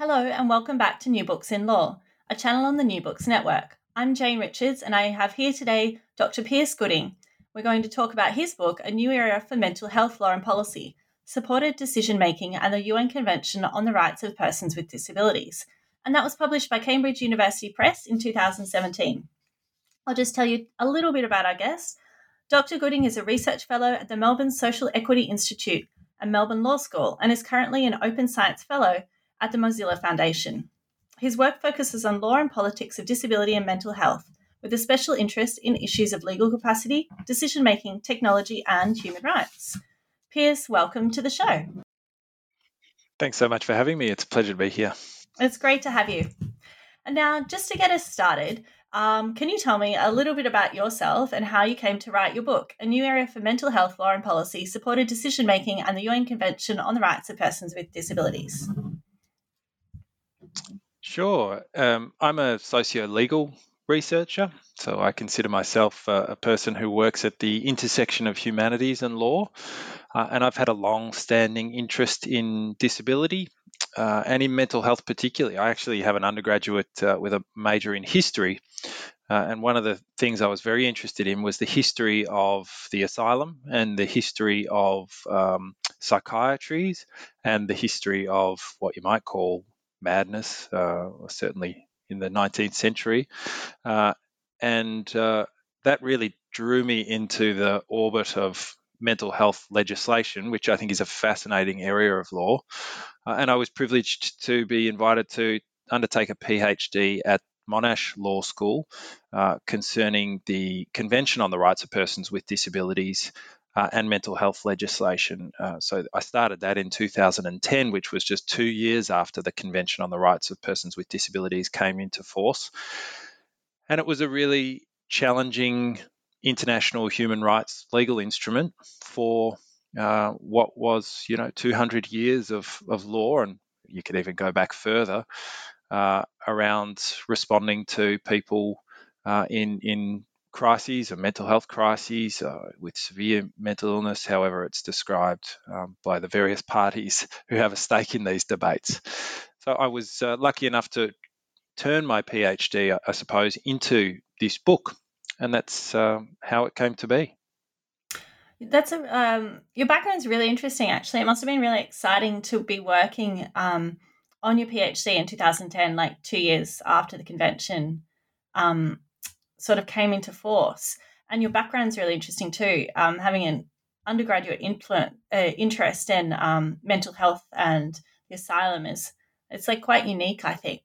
Hello, and welcome back to New Books in Law, a channel on the New Books Network. I'm Jane Richards, and I have here today Dr. Pierce Gooding. We're going to talk about his book, A New Era for Mental Health Law and Policy Supported Decision Making and the UN Convention on the Rights of Persons with Disabilities. And that was published by Cambridge University Press in 2017. I'll just tell you a little bit about our guest. Dr. Gooding is a research fellow at the Melbourne Social Equity Institute and Melbourne Law School and is currently an Open Science Fellow at the Mozilla Foundation. His work focuses on law and politics of disability and mental health, with a special interest in issues of legal capacity, decision making, technology, and human rights. Pierce, welcome to the show. Thanks so much for having me. It's a pleasure to be here. It's great to have you. And now, just to get us started, um, can you tell me a little bit about yourself and how you came to write your book, A New Era for Mental Health Law and Policy Supported Decision Making and the UN Convention on the Rights of Persons with Disabilities? Sure. Um, I'm a socio legal researcher, so I consider myself a, a, person who works at the intersection of humanities and law. Uh, and I've had a long standing interest in disability uh, and in mental health, particularly. I actually have an undergraduate uh, with a major in history. Uh, and one of the things I was very interested in was the history of the asylum and the history of um, psychiatries and the history of what you might call madness, uh, certainly in the 19th century. Uh, and uh, that really drew me into the orbit of mental health legislation, which I think is a fascinating area of law. Uh, and I was privileged to be invited to undertake a PhD at Monash Law School uh, concerning the Convention on the Rights of Persons with Disabilities uh, and mental health legislation. Uh, so I started that in 2010, which was just two years after the Convention on the Rights of Persons with Disabilities came into force. And it was a really challenging international human rights legal instrument for uh, what was, you know, 200 years of, of law, and you could even go back further uh, around responding to people uh, in in crises or mental health crises uh, with severe mental illness, however it's described um, by the various parties who have a stake in these debates. So I was uh, lucky enough to turn my PhD, I suppose, into this book, and that's um, how it came to be. That's a um, your background's really interesting. Actually, it must have been really exciting to be working um, on your PhD in 2010, like two years after the convention um, sort of came into force. And your background's really interesting too, um, having an undergraduate uh, interest in um, mental health and the asylum is it's like quite unique, I think.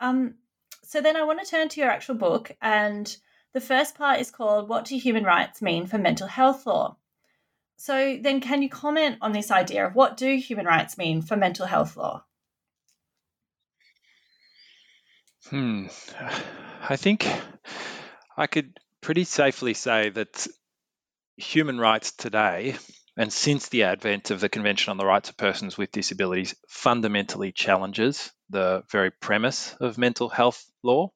Um, so then I want to turn to your actual book, and the first part is called "What Do Human Rights Mean for Mental Health Law?" So then, can you comment on this idea of what do human rights mean for mental health law? Hmm. I think I could pretty safely say that human rights today and since the advent of the Convention on the Rights of Persons with Disabilities, fundamentally challenges the very premise of mental health law.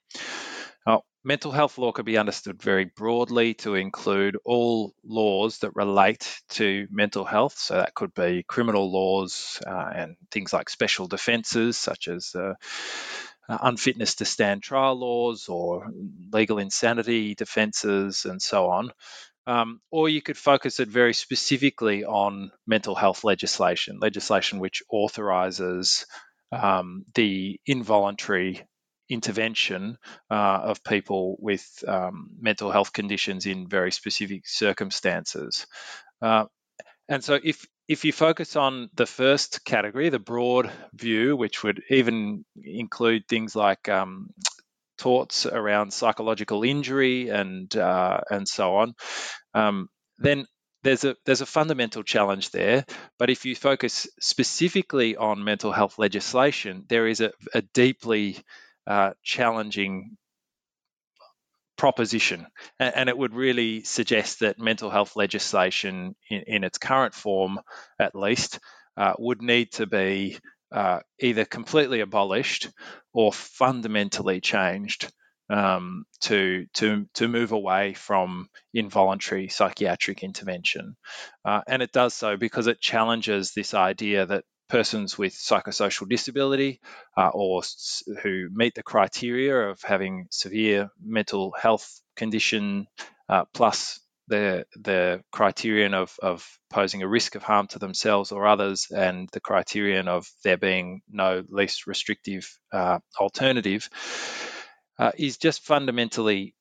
Now, mental health law could be understood very broadly to include all laws that relate to mental health. So that could be criminal laws uh, and things like special defences, such as uh, uh, unfitness to stand trial laws or legal insanity defences and so on. Um, or you could focus it very specifically on mental health legislation, legislation which authorises um, the involuntary intervention uh, of people with um, mental health conditions in very specific circumstances. Uh, and so, if if you focus on the first category, the broad view, which would even include things like um, torts around psychological injury and uh, and so on, um, then there's a there's a fundamental challenge there. But if you focus specifically on mental health legislation, there is a, a deeply uh, challenging proposition. And, it would really suggest that mental health legislation, in, in its current form at least, uh, would need to be uh, either completely abolished or fundamentally changed um, to, to, to move away from involuntary psychiatric intervention. Uh, and it does so because it challenges this idea that persons with psychosocial disability uh, or s- who meet the criteria of having severe mental health condition uh, plus the the criterion of, of posing a risk of harm to themselves or others and the criterion of there being no least restrictive uh, alternative uh, is just fundamentally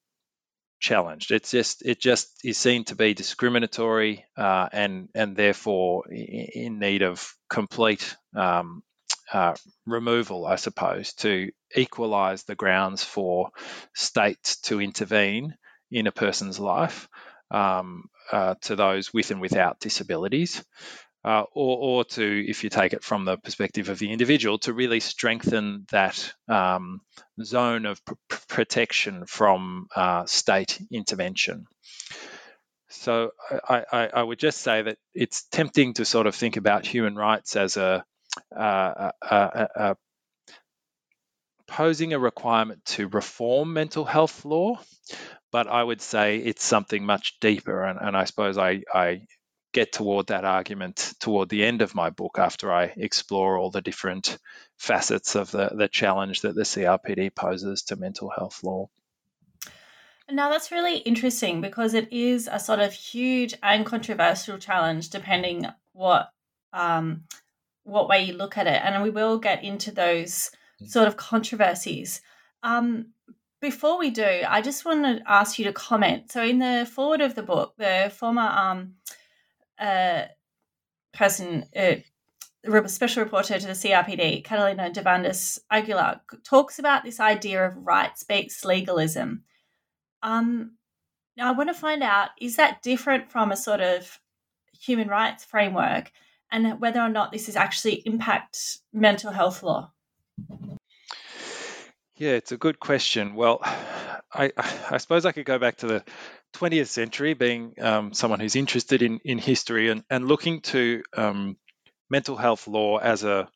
challenged. It's just it just is seen to be discriminatory uh, and and therefore in need of complete um, uh, removal, I suppose, to equalise the grounds for states to intervene in a person's life um, uh, to those with and without disabilities uh, or, or to, if you take it from the perspective of the individual, to really strengthen that um, zone of pr- protection from uh, state intervention. So I, I, I, would just say that it's tempting to sort of think about human rights as a, uh, a, a, a posing a requirement to reform mental health law, but I would say it's something much deeper. And, and I suppose I, I get toward that argument toward the end of my book after I explore all the different facets of the, the challenge that the CRPD poses to mental health law. Now, that's really interesting because it is a sort of huge and controversial challenge depending what um, what way you look at it. And we will get into those mm. sort of controversies. Um, before we do, I just want to ask you to comment. So, in the foreword of the book, the former um, uh, person, uh, special rapporteur to the CRPD, Catalina Devandas Aguilar, talks about this idea of rights-based legalism. Um, now, I want to find out is that different from a sort of human rights framework, and whether or not this is actually impact mental health law. Yeah, it's a good question. Well, I, I suppose I could go back to the 20th century, being um, someone who's interested in, in history and, and looking to um, mental health law as a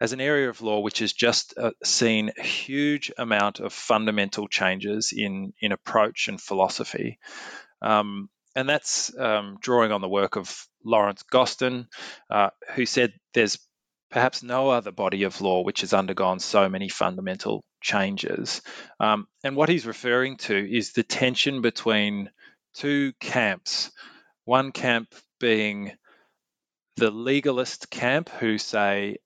as an area of law which has just uh, seen a huge amount of fundamental changes in in approach and philosophy. Um, and that's um, drawing on the work of Lawrence Gostin, uh, who said there's perhaps no other body of law which has undergone so many fundamental changes. Um, and what he's referring to is the tension between two camps. One camp being the legalist camp, who say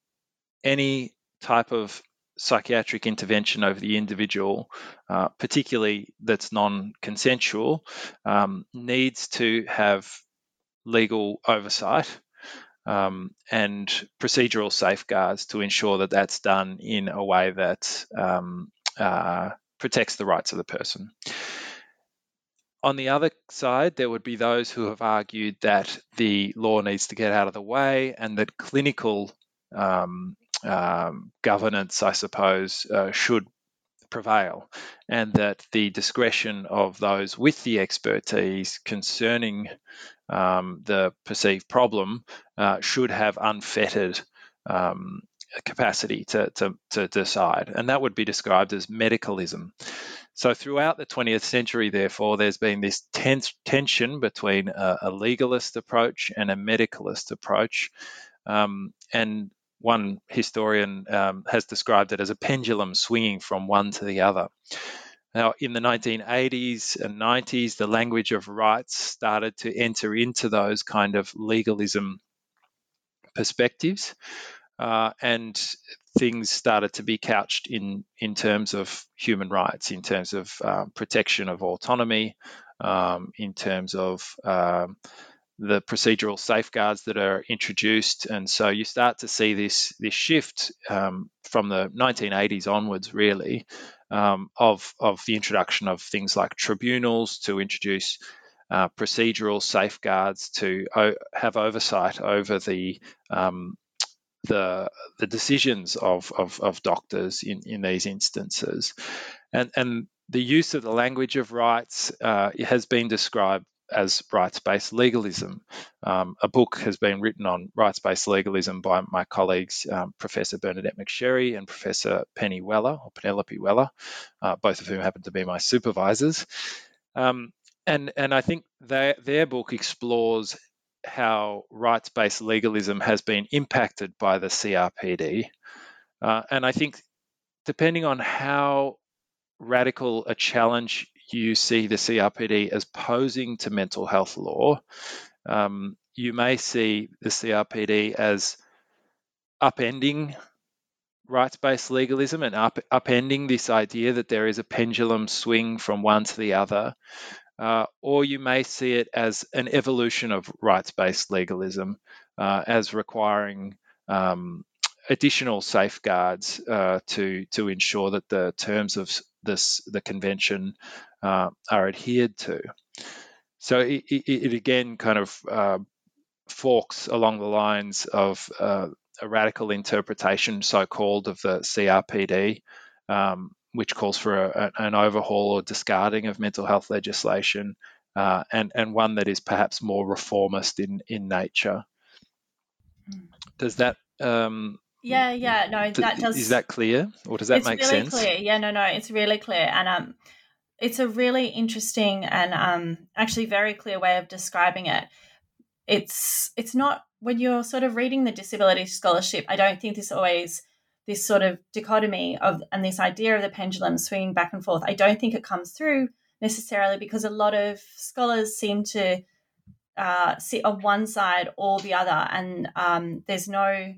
any type of psychiatric intervention over the individual, uh, particularly that's non consensual, um, needs to have legal oversight um, and procedural safeguards to ensure that that's done in a way that um, uh, protects the rights of the person. On the other side, there would be those who have argued that the law needs to get out of the way and that clinical um, um governance, I suppose, uh, should prevail, and that the discretion of those with the expertise concerning um, the perceived problem uh, should have unfettered um, capacity to, to, to, decide. And that would be described as medicalism. So, throughout the 20th century, therefore, there's been this tense tension between a, a, legalist approach and a medicalist approach. Um, and one historian um, has described it as a pendulum swinging from one to the other. Now, in the 1980s and 90s, the language of rights started to enter into those kind of legalism perspectives, uh, and things started to be couched in, in terms of human rights, in terms of uh, protection of autonomy, um, in terms of um, the procedural safeguards that are introduced, and so you start to see this this shift um, from the 1980s onwards, really, um, of of the introduction of things like tribunals to introduce uh, procedural safeguards to o- have oversight over the um, the the decisions of, of, of doctors in, in these instances, and and the use of the language of rights uh, has been described as rights based legalism. Um, a book has been written on rights based legalism by my colleagues, um, Professor Bernadette McSherry and Professor Penny Weller, or Penelope Weller, uh, both of whom happen to be my supervisors. Um, and, and I think they, their book explores how rights based legalism has been impacted by the CRPD. Uh, and I think depending on how radical a challenge you see the CRPD as posing to mental health law, um, you may see the CRPD as upending rights based legalism and up, upending this idea that there is a pendulum swing from one to the other. Uh, or you may see it as an evolution of rights based legalism uh, as requiring um, additional safeguards uh, to, to ensure that the terms of this the convention uh, are adhered to. So it, it, it again kind of uh, forks along the lines of uh, a radical interpretation, so called, of the CRPD, um, which calls for a, an overhaul or discarding of mental health legislation, uh, and, and one that is perhaps more reformist in, in nature. Hmm. Does that um, yeah, yeah, no, that does. Is that clear, or does that it's make really sense? Clear. Yeah, no, no, it's really clear, and um, it's a really interesting and um, actually very clear way of describing it. It's it's not when you're sort of reading the disability scholarship. I don't think this always this sort of dichotomy of and this idea of the pendulum swinging back and forth. I don't think it comes through necessarily because a lot of scholars seem to uh, sit on one side or the other, and um, there's no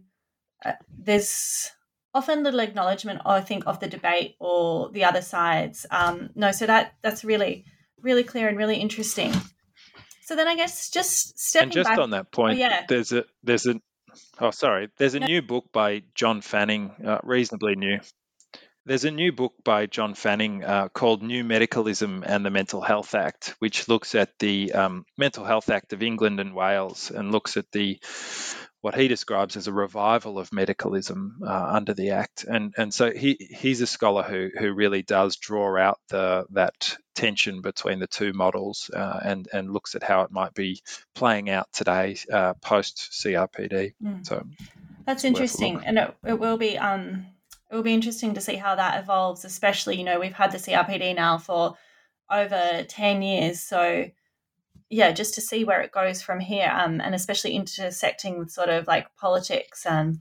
uh, there's often little acknowledgement, I think, of the debate or the other sides. Um, no, so that that's really really clear and really interesting. So then I guess just stepping and just back, on that point, oh, yeah. there's a there's a oh sorry, there's a no. new book by John Fanning, uh, reasonably new. There's a new book by John Fanning uh, called New Medicalism and the Mental Health Act, which looks at the um, Mental Health Act of England and Wales and looks at the what he describes as a revival of medicalism uh, under the Act, and and so he he's a scholar who who really does draw out the that tension between the two models uh, and and looks at how it might be playing out today uh, post CRPD. Mm. So that's interesting, and it, it will be um it will be interesting to see how that evolves. Especially, you know, we've had the CRPD now for over ten years, so yeah, just to see where it goes from here, um, and especially intersecting with sort of like politics and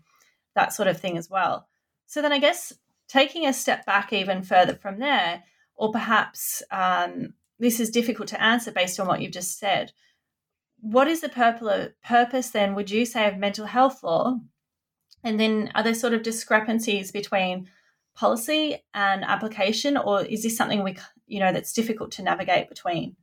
that sort of thing as well. So then I guess taking a step back even further from there, or perhaps um, this is difficult to answer based on what you've just said. What is the purpose then, would you say, of mental health law? And then are there sort of discrepancies between policy and application, or is this something we, you know, that's difficult to navigate between?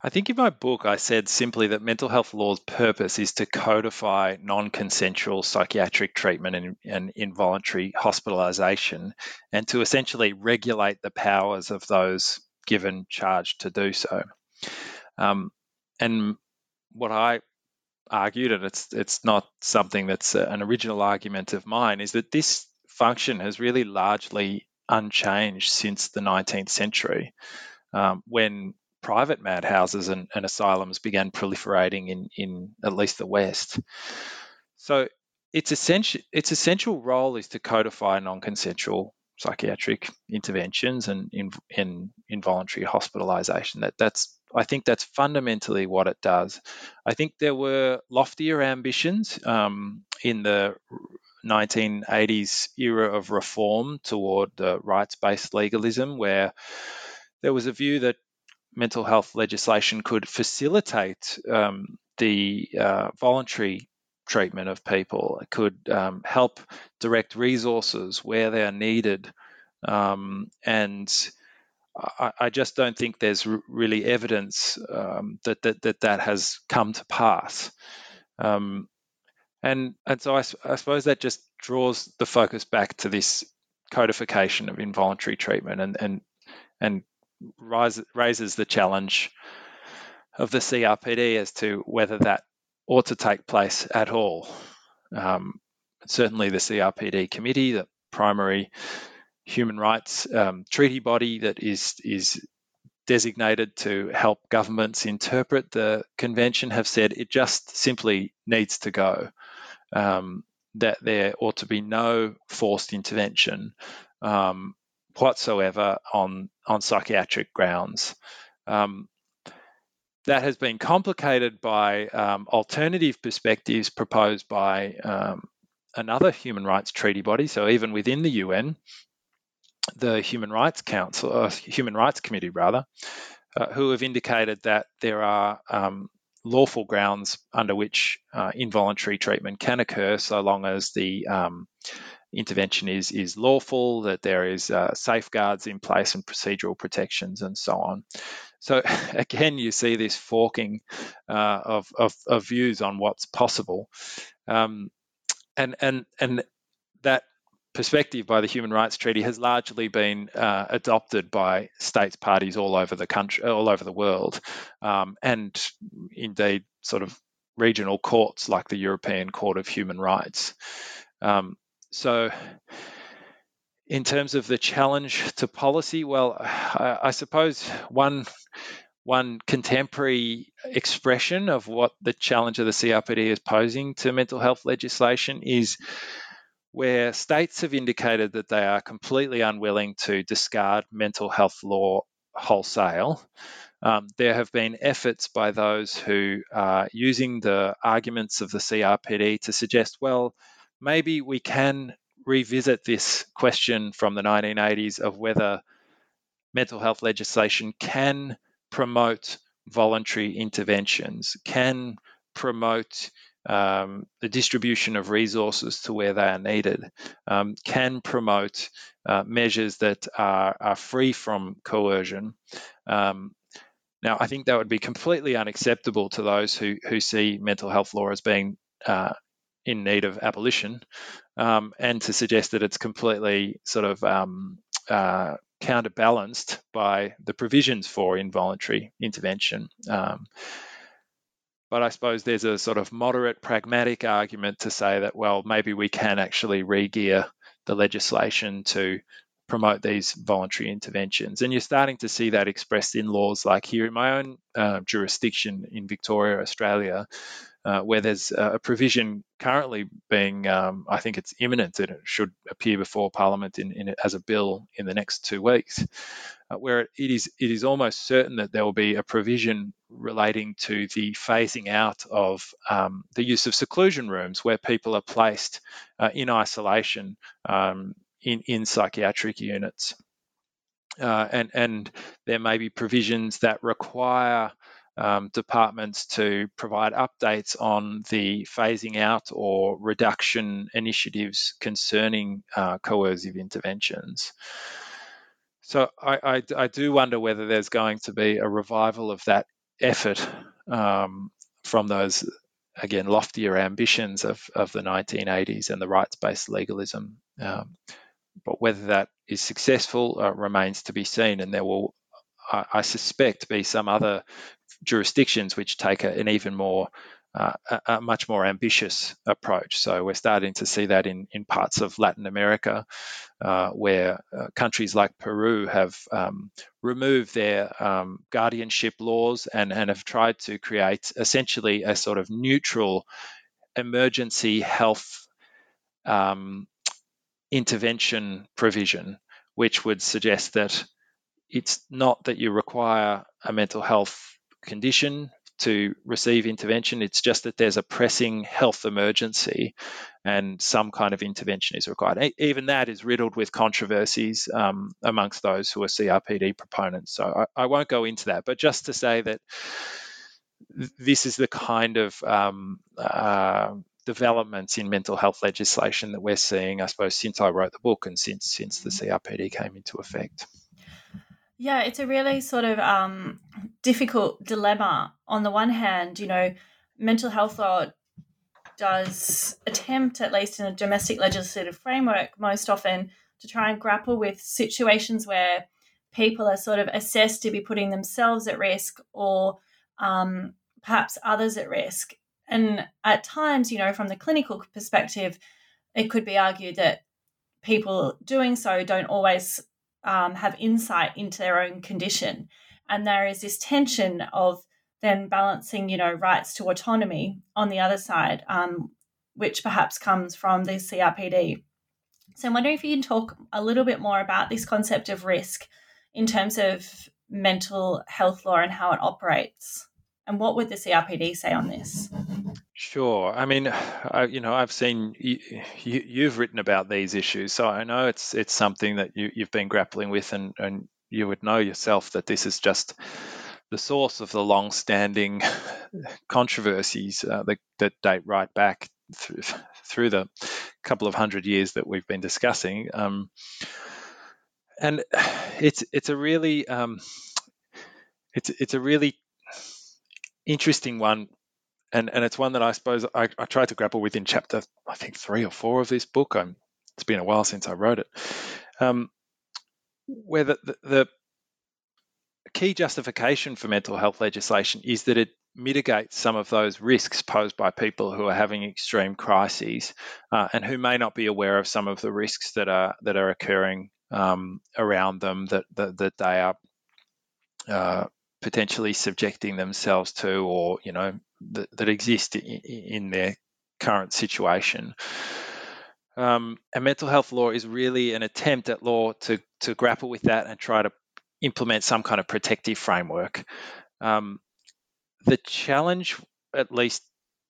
I think in my book, I said simply that mental health law's purpose is to codify non consensual psychiatric treatment and, and, involuntary hospitalization and to essentially regulate the powers of those given charge to do so. Um, and what I argued, and it's, it's not something that's an original argument of mine, is that this function has really largely unchanged since the 19th century, um, when private madhouses and, and asylums began proliferating in, in at least the West. So its essential its essential role is to codify non-consensual psychiatric interventions and in, in involuntary hospitalization. That that's I think that's fundamentally what it does. I think there were loftier ambitions um, in the 1980s era of reform toward the rights-based legalism, where there was a view that mental health legislation could facilitate um, the uh, voluntary treatment of people. It could um, help direct resources where they are needed. Um, and I, just don't think there's really evidence um, that, that, that that has come to pass. Um, and, and so I, I suppose that just draws the focus back to this codification of involuntary treatment and, and, and rise, raises the challenge of the CRPD as to whether that ought to take place at all. Um, certainly, the CRPD committee, the primary human rights um, treaty body that is is designated to help governments interpret the convention, have said it just simply needs to go. Um, that there ought to be no forced intervention um, whatsoever on on psychiatric grounds. Um, that has been complicated by um, alternative perspectives proposed by um, another human rights treaty body. So even within the UN, the Human Rights Council, uh, Human Rights Committee rather, uh, who have indicated that there are um, lawful grounds under which uh, involuntary treatment can occur, so long as the um, intervention is is lawful, that there is uh, safeguards in place and procedural protections and so on. So again, you see this forking uh, of, of, of views on what's possible, um, and and and that perspective by the Human Rights Treaty has largely been uh, adopted by states parties all over the country, all over the world, um, and indeed sort of regional courts like the European Court of Human Rights. Um, so, in terms of the challenge to policy, well, I, I suppose one one contemporary expression of what the challenge of the CRPD is posing to mental health legislation is where states have indicated that they are completely unwilling to discard mental health law wholesale. Um, there have been efforts by those who are using the arguments of the CRPD to suggest, well, maybe we can revisit this question from the 1980s of whether mental health legislation can promote voluntary interventions, can promote um, the distribution of resources to where they are needed, um, can promote uh, measures that are, are, free from coercion. Um, now, I think that would be completely unacceptable to those who, who see mental health law as being uh, in need of abolition, um, and to suggest that it's completely sort of um, uh, counterbalanced by the provisions for involuntary intervention. Um, but I suppose there's a sort of moderate, pragmatic argument to say that, well, maybe we can actually re gear the legislation to promote these voluntary interventions. And you're starting to see that expressed in laws like here in my own uh, jurisdiction in Victoria, Australia, uh, where there's a provision currently being, um, I think it's imminent that it should appear before Parliament in, in as a bill in the next two weeks, uh, where it is it is almost certain that there will be a provision relating to the phasing out of um, the use of seclusion rooms, where people are placed uh, in isolation um, in in psychiatric units. Uh, and and there may be provisions that require um, departments to provide updates on the phasing out or reduction initiatives concerning uh, coercive interventions. So I, I, I, do wonder whether there's going to be a revival of that effort um, from those, again, loftier ambitions of, of the 1980s and the rights based legalism. Um, but whether that is successful uh, remains to be seen, and there will I, suspect, be some other jurisdictions which take a, an even more a, a, much more ambitious approach. So we're starting to see that in, in parts of Latin America, uh, where uh, countries like Peru have um, removed their um, guardianship laws and, and have tried to create essentially a sort of neutral emergency health um, intervention provision, which would suggest that it's not that you require a mental health condition to receive intervention. It's just that there's a pressing health emergency and some kind of intervention is required. Even that is riddled with controversies um, amongst those who are CRPD proponents. So I, I, won't go into that, but just to say that this is the kind of um, uh, developments in mental health legislation that we're seeing, I suppose, since I wrote the book and since since the CRPD came into effect. Yeah, it's a really sort of um, difficult dilemma. On the one hand, you know, mental health law does attempt, at least in a domestic legislative framework, most often to try and grapple with situations where people are sort of assessed to be putting themselves at risk or um, perhaps others at risk. And at times, you know, from the clinical perspective, it could be argued that people doing so don't always um, have insight into their own condition. And there is this tension of then balancing, you know, rights to autonomy on the other side, um, which perhaps comes from the CRPD. So I'm wondering if you can talk a little bit more about this concept of risk in terms of mental health law and how it operates. And what would the CRPD say on this? Sure. I mean, I, you know, I've seen you, you, have written about these issues, so I know it's it's something that you, you've been grappling with, and, and you would know yourself that this is just the source of the long-standing controversies uh, that, that date right back through, through the couple of hundred years that we've been discussing. Um, and it's it's a really um, it's it's a really interesting one and and it's one that I suppose I, I tried to grapple with in chapter I think three or four of this book. I'm, it's been a while since I wrote it, um, where the, the, the key justification for mental health legislation is that it mitigates some of those risks posed by people who are having extreme crises uh, and who may not be aware of some of the risks that are that are occurring um, around them that, that, that they are uh, potentially subjecting themselves to or you know that, that exist in, in, their current situation. Um, and mental health law is really an attempt at law to, to grapple with that and try to implement some kind of protective framework. Um, the challenge, at least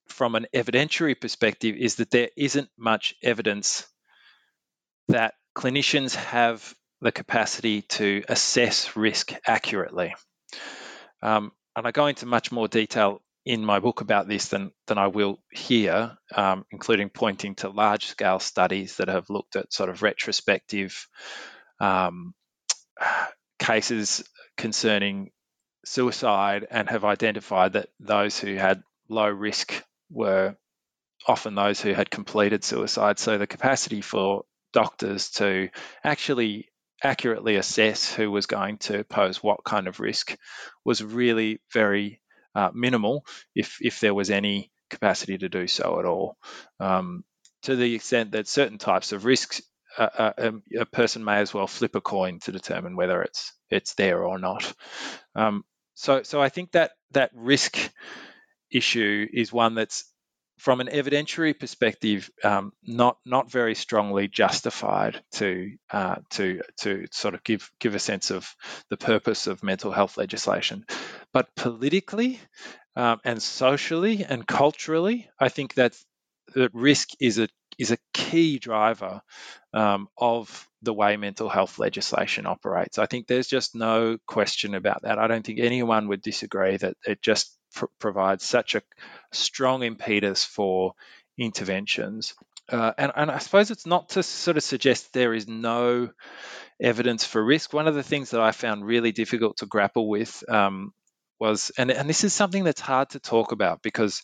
from an evidentiary perspective, is that there isn't much evidence that clinicians have the capacity to assess risk accurately. Um, and I go into much more detail in my book about this than, than I will here, um, including pointing to large scale studies that have looked at sort of retrospective um, cases concerning suicide and have identified that those who had low risk were often those who had completed suicide. So the capacity for doctors to actually accurately assess who was going to pose what kind of risk was really very uh, minimal if if there was any capacity to do so at all. Um, to the extent that certain types of risks, uh, uh, um, a person may as well flip a coin to determine whether it's it's there or not. Um, so so I think that that risk issue is one that's from an evidentiary perspective, um, not not very strongly justified to uh, to to sort of give give a sense of the purpose of mental health legislation. But politically um, and socially and culturally, I think that that risk is a is a key driver um, of the way mental health legislation operates. I think there's just no question about that. I don't think anyone would disagree that it just pr- provides such a strong impetus for interventions. Uh, and, and I suppose it's not to sort of suggest there is no evidence for risk. One of the things that I found really difficult to grapple with um, was, and, and this is something that's hard to talk about because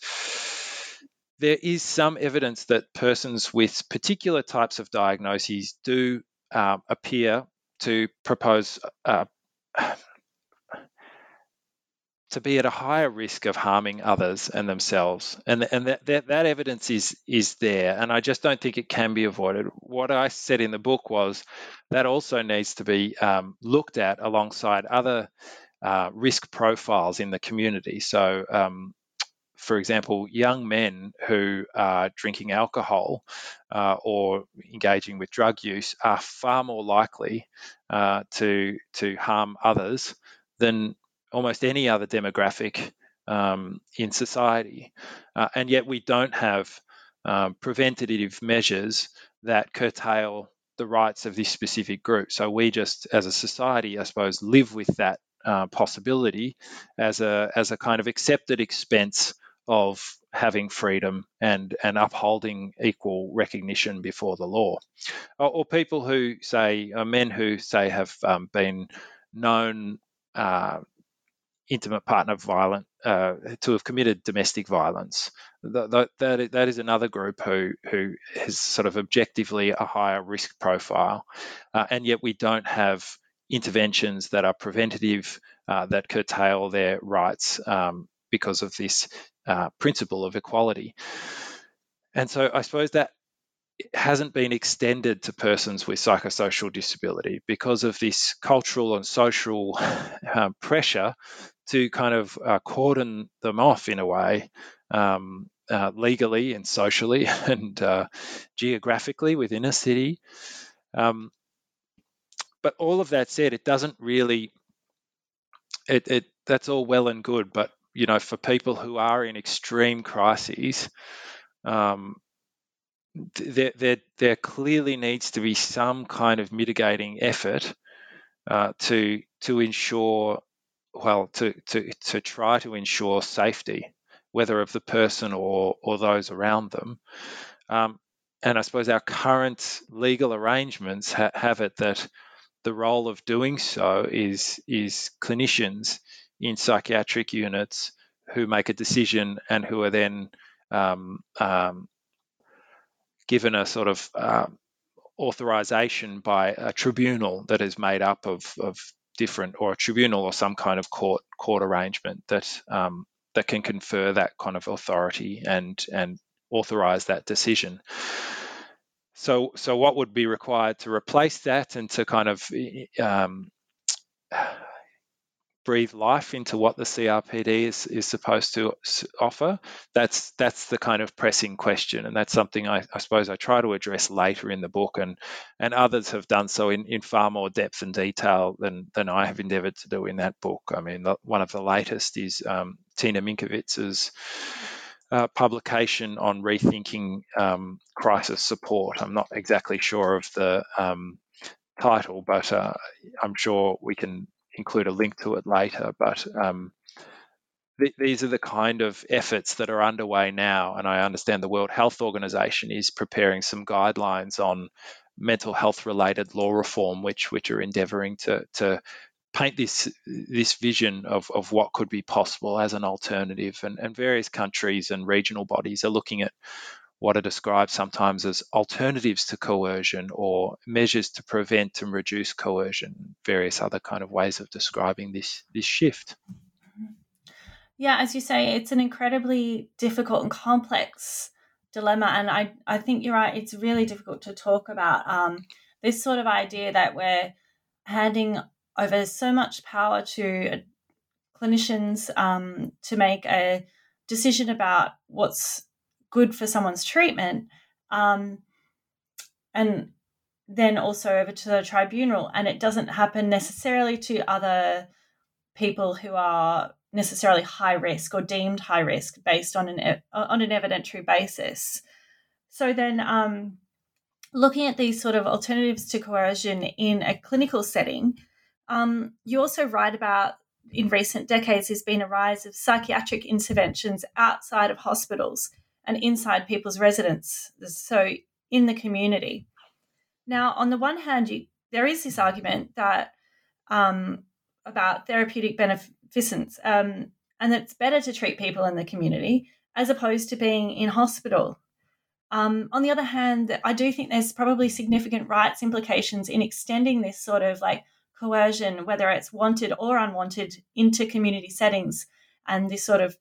there is some evidence that persons with particular types of diagnoses do uh, appear to propose uh, to be at a higher risk of harming others and themselves. And, and that, that, that evidence is, is there. And I just don't think it can be avoided. What I said in the book was that also needs to be um, looked at alongside other uh, risk profiles in the community. So, um, for example, young men who are drinking alcohol uh, or engaging with drug use are far more likely uh, to to harm others than almost any other demographic um, in society, uh, and yet we don't have um, preventative measures that curtail the rights of this specific group. So we just, as a society, I suppose, live with that uh, possibility as a as a kind of accepted expense of having freedom and and upholding equal recognition before the law, or, or people who say uh, men who say have um, been known uh, intimate partner violent uh, to have committed domestic violence. That, that, that is another group who who has sort of objectively a higher risk profile, uh, and yet we don't have interventions that are preventative uh, that curtail their rights um, because of this uh, principle of equality. And so I suppose that hasn't been extended to persons with psychosocial disability because of this cultural and social uh, pressure to kind of uh, cordon them off in a way, um, uh, legally and socially and uh, geographically within a city. Um, but all of that said, it doesn't really. It, it that's all well and good, but you know, for people who are in extreme crises, um, there, there, there clearly needs to be some kind of mitigating effort uh, to to ensure, well, to, to to try to ensure safety, whether of the person or or those around them. Um, and I suppose our current legal arrangements ha- have it that the role of doing so is is clinicians in psychiatric units who make a decision and who are then um, um, given a sort of uh, authorization by a tribunal that is made up of, of different or a tribunal or some kind of court court arrangement that um, that can confer that kind of authority and and authorize that decision. So so what would be required to replace that and to kind of um, breathe life into what the CRPD is, is supposed to offer? That's that's the kind of pressing question, and that's something I, I, suppose I try to address later in the book, and and others have done so in, in far more depth and detail than than I have endeavoured to do in that book. I mean, one of the latest is um, Tina Minkowitz's. Uh, publication on rethinking um, crisis support. I'm not exactly sure of the um, title, but uh, I'm sure we can include a link to it later. But um, th- these are the kind of efforts that are underway now. And I understand the World Health Organization is preparing some guidelines on mental health related law reform, which which are endeavoring to to paint this this vision of, of what could be possible as an alternative. And, and various countries and regional bodies are looking at what are described sometimes as alternatives to coercion or measures to prevent and reduce coercion, various other kind of ways of describing this this shift. Yeah, as you say, it's an incredibly difficult and complex dilemma, and I I think you're right. It's really difficult to talk about um, this sort of idea that we're handing over so much power to clinicians um, to make a decision about what's good for someone's treatment, um, and then also over to the tribunal. And it doesn't happen necessarily to other people who are necessarily high risk or deemed high risk based on an on an evidentiary basis. So then, um, looking at these sort of alternatives to coercion in a clinical setting, um, you also write about in recent decades there's been a rise of psychiatric interventions outside of hospitals and inside people's residence, so in the community. Now, on the one hand, you, there is this argument that um, about therapeutic beneficence, um, and that it's better to treat people in the community as opposed to being in hospital. Um, on the other hand, I do think there's probably significant rights implications in extending this sort of like coercion, whether it's wanted or unwanted, into community settings and this sort of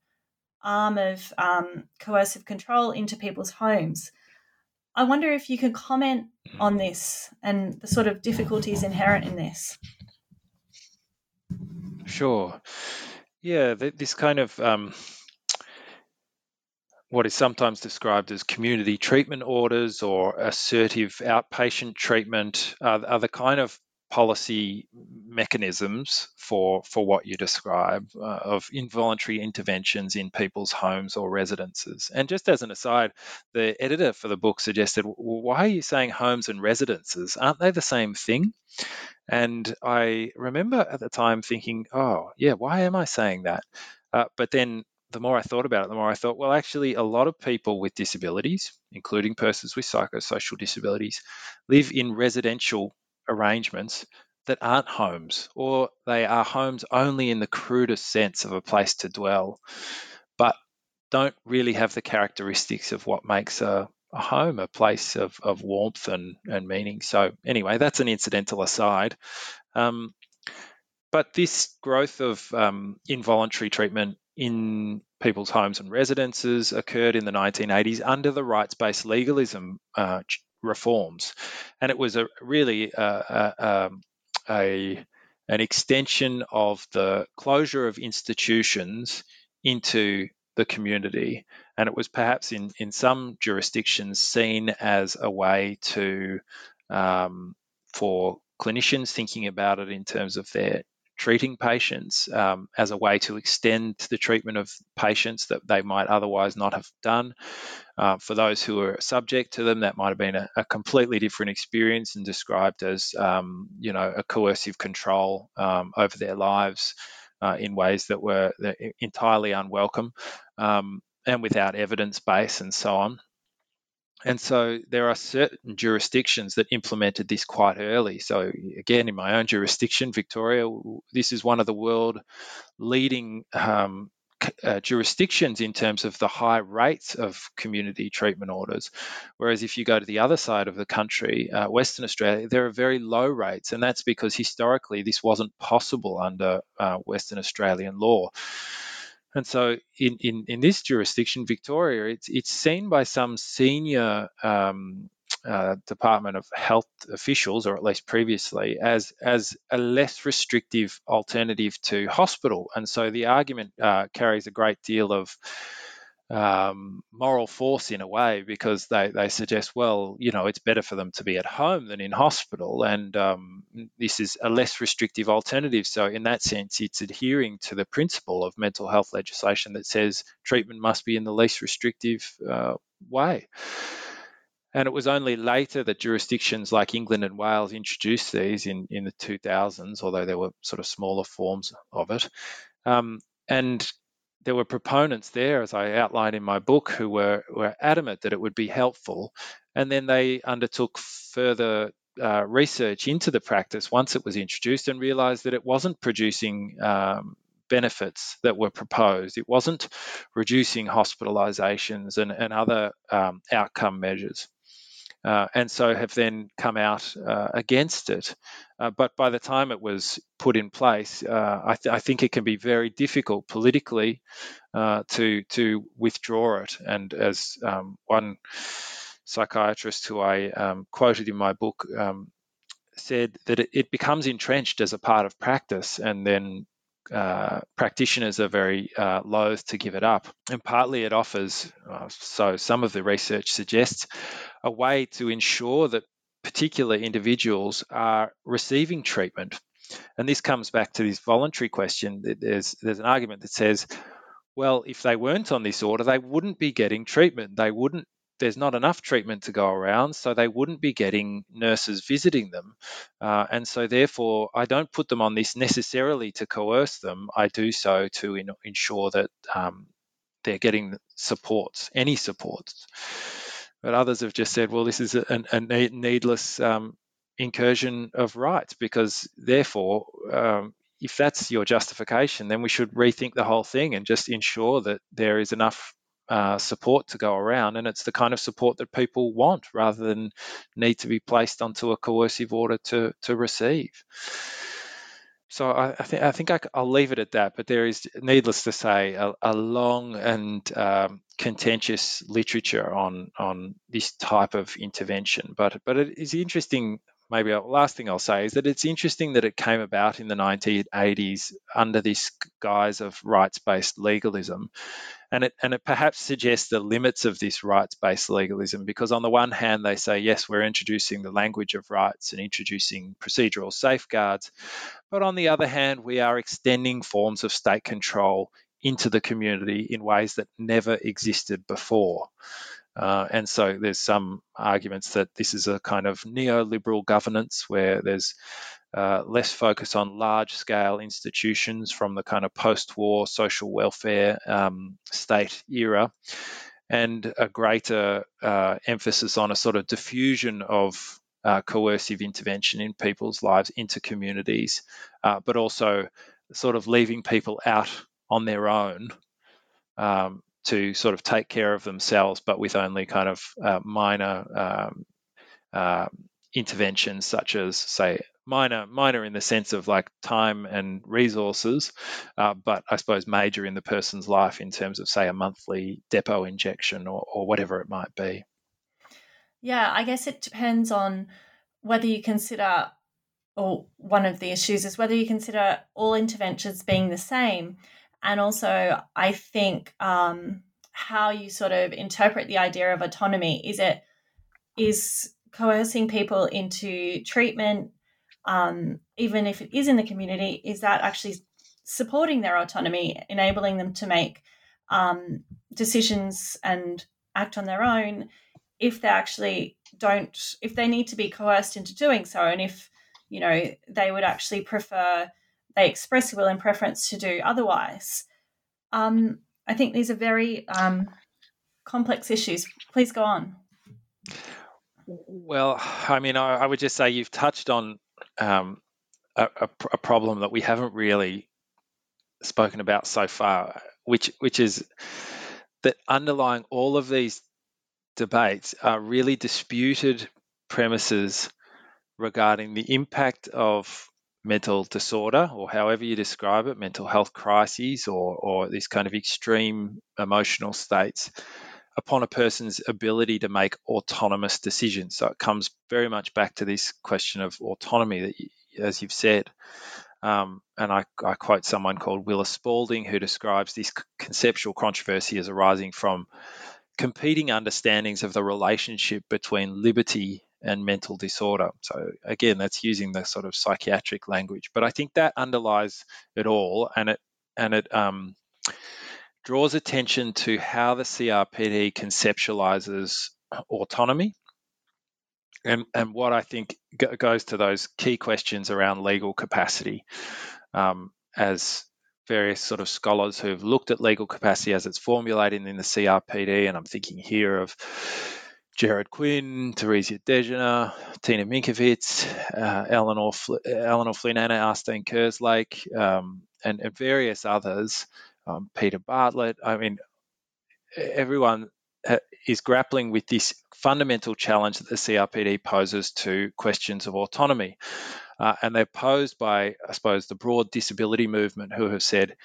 arm of um, coercive control into people's homes. I wonder if you can comment on this and the sort of difficulties inherent in this. Sure. Yeah, this kind of um, what is sometimes described as community treatment orders or assertive outpatient treatment are, are the kind of policy mechanisms for for what you describe uh, of involuntary interventions in people's homes or residences. And just as an aside, the editor for the book suggested, well, "Why are you saying homes and residences? Aren't they the same thing?" And I remember at the time thinking, "Oh, yeah, why am I saying that?" Uh, but then the more I thought about it, the more I thought, well, actually, a lot of people with disabilities, including persons with psychosocial disabilities, live in residential arrangements that aren't homes, or they are homes only in the crudest sense of a place to dwell, but don't really have the characteristics of what makes a, a home, a place of, of warmth and, and meaning. So, anyway, that's an incidental aside. Um, but this growth of um, involuntary treatment in people's homes and residences occurred in the 1980s under the rights based legalism uh, reforms, and it was a really uh, a, um, a an extension of the closure of institutions into the community. And it was perhaps in, in some jurisdictions seen as a way to, um, for clinicians thinking about it in terms of their treating patients um, as a way to extend the treatment of patients that they might otherwise not have done. Uh, for those who are subject to them, that might have been a, a completely different experience and described as, um, you know, a coercive control um, over their lives uh, in ways that were entirely unwelcome um, and without evidence base and so on. And so there are certain jurisdictions that implemented this quite early. So, again, in my own jurisdiction, Victoria, this is one of the world leading um, uh, jurisdictions in terms of the high rates of community treatment orders. Whereas if you go to the other side of the country, uh, Western Australia, there are very low rates. And that's because historically this wasn't possible under uh, Western Australian law. And so, in, in, in this jurisdiction, Victoria, it's, it's seen by some senior um, uh, Department of Health officials, or at least previously, as as a less restrictive alternative to hospital. And so, the argument uh, carries a great deal of um, moral force in a way because they, they suggest, well, you know, it's better for them to be at home than in hospital, and um, this is a less restrictive alternative. So, in that sense, it's adhering to the principle of mental health legislation that says treatment must be in the least restrictive uh, way. And it was only later that jurisdictions like England and Wales introduced these in, in the 2000s, although there were sort of smaller forms of it. Um, and there were proponents there, as I outline in my book, who were, were adamant that it would be helpful. And then they undertook further uh, research into the practice once it was introduced and realized that it wasn't producing um, benefits that were proposed. It wasn't reducing hospitalizations and, and other um, outcome measures uh, and so have then come out uh, against it. Uh, but by the time it was put in place, uh, I, th- I, think it can be very difficult politically uh, to to withdraw it. And as um, one psychiatrist who I um, quoted in my book um, said, that it, it, becomes entrenched as a part of practice, and then uh, practitioners are very uh, loath to give it up. And partly it offers, uh, so some of the research suggests, a way to ensure that particular individuals are receiving treatment. And this comes back to this voluntary question. There's, there's an argument that says, well, if they weren't on this order, they wouldn't be getting treatment. They wouldn't there's not enough treatment to go around, so they wouldn't be getting nurses visiting them. Uh, and so, therefore, I don't put them on this necessarily to coerce them. I do so to in, ensure that um, they're getting supports, any supports. But others have just said, well, this is a, a needless um, incursion of rights because, therefore, um, if that's your justification, then we should rethink the whole thing and just ensure that there is enough uh, support to go around, and it's the kind of support that people want rather than need to be placed onto a coercive order to to receive. so I, I, think I think I, will leave it at that. But there is, needless to say, a, a long and um, contentious literature on on this type of intervention. But but it is interesting. Maybe last thing I'll say is that it's interesting that it came about in the 1980s under this guise of rights-based legalism, and it, and it perhaps suggests the limits of this rights based legalism because, on the one hand, they say, yes, we're introducing the language of rights and introducing procedural safeguards. But on the other hand, we are extending forms of state control into the community in ways that never existed before. Uh, and so there's some arguments that this is a kind of neoliberal governance where there's uh, less focus on large scale institutions from the kind of post war social welfare um, state era, and a greater uh, emphasis on a sort of diffusion of uh, coercive intervention in people's lives into communities, uh, but also sort of leaving people out on their own. Um, to sort of take care of themselves, but with only kind of uh, minor um, uh, interventions, such as, say, minor minor in the sense of like time and resources, uh, but I suppose major in the person's life in terms of say a monthly depot injection or, or whatever it might be. Yeah, I guess it depends on whether you consider, or one of the issues is whether you consider all interventions being the same, and also I think um, how you sort of interpret the idea of autonomy. Is it is coercing people into treatment um, even if it is in the community, is that actually supporting their autonomy, enabling them to make um, decisions and act on their own if they actually don't, if they need to be coerced into doing so, and if you know they would actually prefer they express a will and preference to do otherwise. Um, I think these are very um, complex issues. Please go on. Well, I mean, I, I, would just say you've touched on um, a, a, a, problem that we haven't really spoken about so far, which which is that underlying all of these debates are really disputed premises regarding the impact of mental disorder or however you describe it, mental health crises or, or these kind of extreme emotional states upon a person's ability to make autonomous decisions. So it comes very much back to this question of autonomy that, you, as you've said. Um, and I, I, quote someone called Willis Spaulding who describes this conceptual controversy as arising from competing understandings of the relationship between liberty and mental disorder. So again, that's using the sort of psychiatric language, but I think that underlies it all, and it and it um, draws attention to how the CRPD conceptualizes autonomy. And, and what I think goes to those key questions around legal capacity, um, as various sort of scholars who've looked at legal capacity as it's formulated in the CRPD, and I'm thinking here of Gerard Quinn, Theresia Degener, Tina Minkowitz, uh, Eilionóir, Fl- Eilionóir Flynn, Anna Arstein-Kerslake, um, and, and, various others um, Peter Bartlett. I mean, everyone is grappling with this fundamental challenge that the CRPD poses to questions of autonomy. Uh, and they're posed by, I suppose, the broad disability movement who have said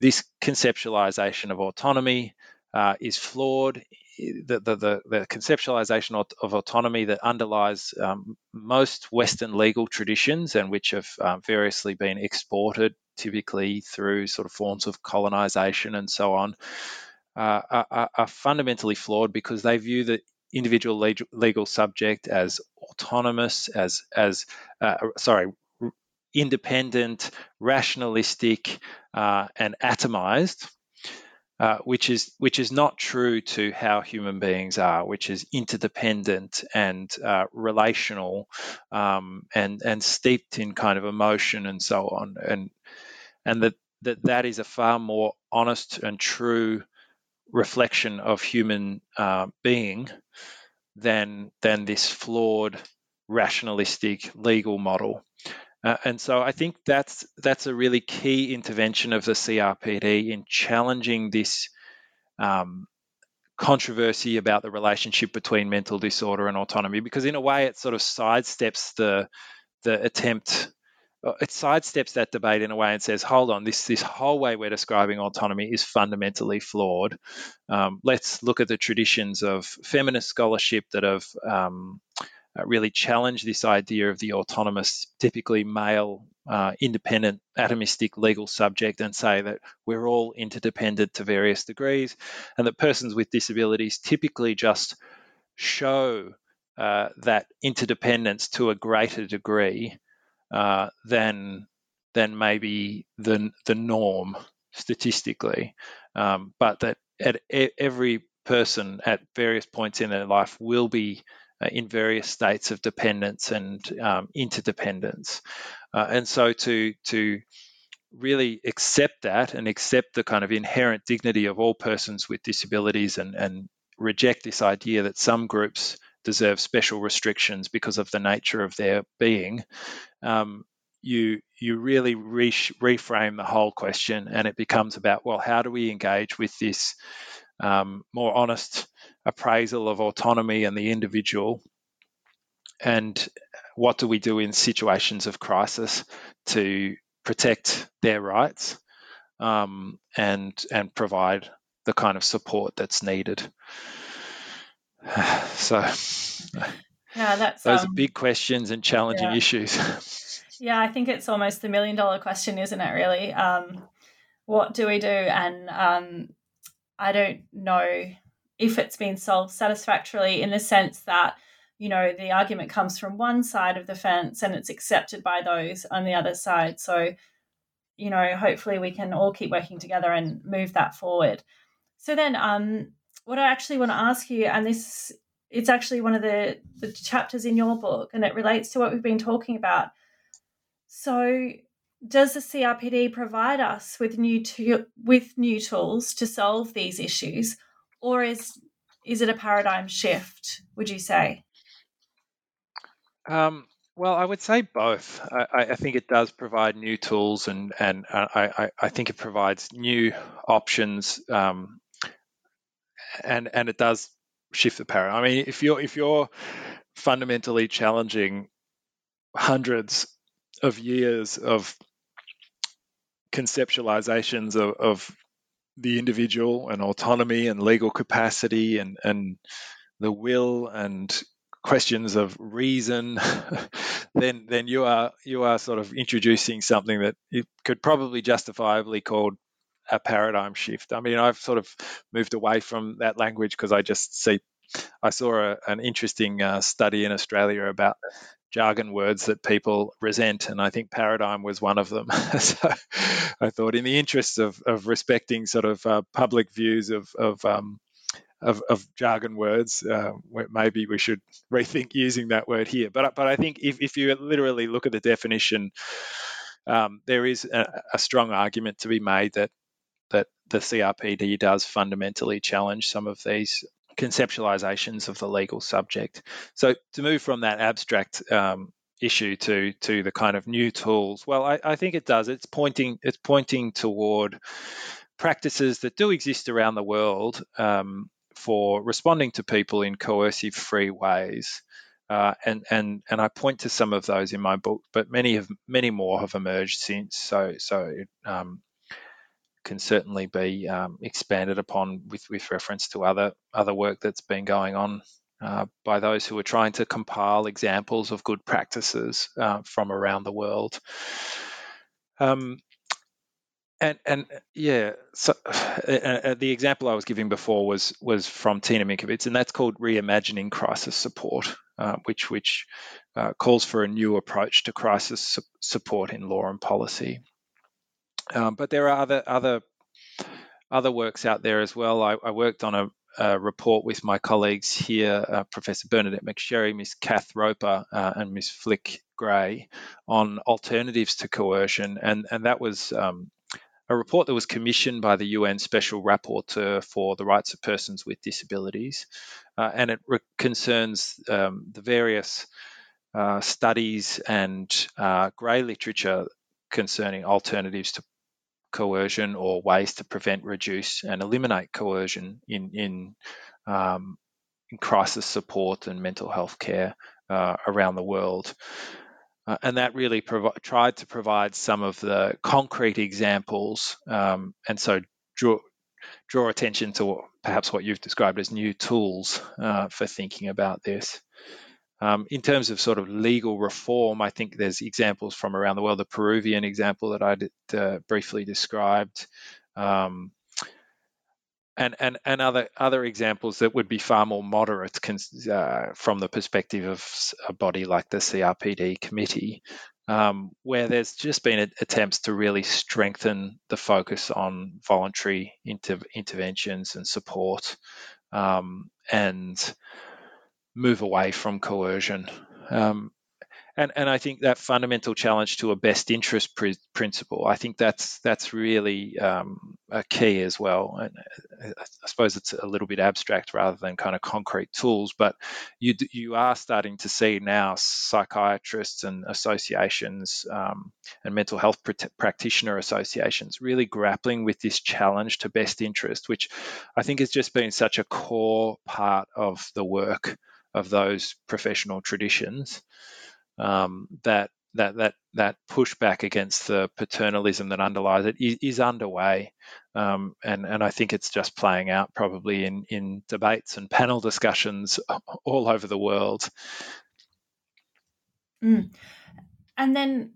this conceptualization of autonomy uh, is flawed. The, the, the, the conceptualization of, autonomy that underlies um, most Western legal traditions and which have um, variously been exported typically through sort of forms of colonization and so on, uh, are, are, fundamentally flawed because they view the individual legal, legal subject as autonomous, as as uh, sorry, independent, rationalistic, uh, and atomized. Uh, which is which is not true to how human beings are, which is interdependent and uh, relational, um, and and steeped in kind of emotion and so on. And and that that, that is a far more honest and true reflection of human uh, being than than this flawed rationalistic legal model. Uh, and so I think that's that's a really key intervention of the CRPD in challenging this um, controversy about the relationship between mental disorder and autonomy, because in a way it sort of sidesteps the the attempt uh, it sidesteps that debate in a way and says, hold on, this, this whole way we're describing autonomy is fundamentally flawed. Um, let's look at the traditions of feminist scholarship that have um, uh, really challenge this idea of the autonomous, typically male, uh, independent, atomistic legal subject and say that we're all interdependent to various degrees and that persons with disabilities typically just show uh, that interdependence to a greater degree uh, than than maybe the the norm statistically, um, but that at every person at various points in their life will be in various states of dependence and um, interdependence, uh, and so to to really accept that and accept the kind of inherent dignity of all persons with disabilities and and reject this idea that some groups deserve special restrictions because of the nature of their being, um, you you really re- reframe the whole question, and it becomes about well, how do we engage with this um, more honest appraisal of autonomy and the individual, and what do we do in situations of crisis to protect their rights um, and and provide the kind of support that's needed. So, yeah, that's those um, are big questions and challenging yeah. issues. yeah, I think it's almost the million dollar question, isn't it? Really, um, what do we do? And um, I don't know if it's been solved satisfactorily in the sense that you know the argument comes from one side of the fence and it's accepted by those on the other side. So, you know, hopefully we can all keep working together and move that forward. So then, um, what I actually want to ask you, and this it's actually one of the, the chapters in your book, and it relates to what we've been talking about. So, does the CRPD provide us with new with new tools to solve these issues, or is is it a paradigm shift? Would you say? Um, well, I would say both. I, I, think it does provide new tools, and and I, I, think it provides new options um, and and it does shift the paradigm. I mean, if you're if you're fundamentally challenging hundreds of years of conceptualizations of, of the individual and autonomy and legal capacity and and the will and questions of reason, then then you are you are sort of introducing something that you could probably justifiably called a paradigm shift. I mean, I've sort of moved away from that language because I just see. I saw a, an interesting uh, study in Australia about jargon words that people resent, and I think paradigm was one of them. so I thought, in the interests of, of respecting sort of uh, public views of of, um, of, of jargon words, uh, maybe we should rethink using that word here. But but I think if, if you literally look at the definition, um, there is a, a strong argument to be made that that the CRPD does fundamentally challenge some of these conceptualizations of the legal subject. So to move from that abstract um, issue to to the kind of new tools, well, I, I think it does. It's pointing it's pointing toward practices that do exist around the world um, for responding to people in coercive free ways. Uh, and and and I point to some of those in my book, but many have many more have emerged since. So so um, can certainly be um, expanded upon with, with reference to other other work that's been going on uh, by those who are trying to compile examples of good practices uh, from around the world. Um, and and yeah, so uh, the example I was giving before was was from Tina Minkowitz, and that's called reimagining crisis support, uh, which which uh, calls for a new approach to crisis su- support in law and policy. Um, but there are other other other works out there as well. I, I worked on a, a, report with my colleagues here, uh, Professor Bernadette McSherry, Miss Cath Roper, uh, and Miss Flick Grey, on alternatives to coercion, and and that was. Um, a report that was commissioned by the UN Special Rapporteur for the Rights of Persons with Disabilities, uh, and it re- concerns um, the various uh, studies and uh, grey literature concerning alternatives to coercion or ways to prevent, reduce, and eliminate coercion in in, um, in crisis support and mental health care uh, around the world. Uh, and that really provi- tried to provide some of the concrete examples, um, and so draw draw attention to perhaps what you've described as new tools uh, for thinking about this. Um, in terms of sort of legal reform, I think there's examples from around the world. The Peruvian example that I uh, briefly described, um, and and and other other examples that would be far more moderate uh, from the perspective of a body like the CRPD committee, um, where there's just been attempts to really strengthen the focus on voluntary inter- interventions and support, um, and move away from coercion. Um, and and I think that fundamental challenge to a best interest pr- principle, I think that's that's really um, a key as well. And uh, I suppose it's a little bit abstract rather than kind of concrete tools, but you you are starting to see now psychiatrists and associations um, and mental health pr- practitioner associations really grappling with this challenge to best interest, which I think has just been such a core part of the work of those professional traditions um, that that that that pushback against the paternalism that underlies it is, is underway, um, and and I think it's just playing out probably in in debates and panel discussions all over the world. Mm. And then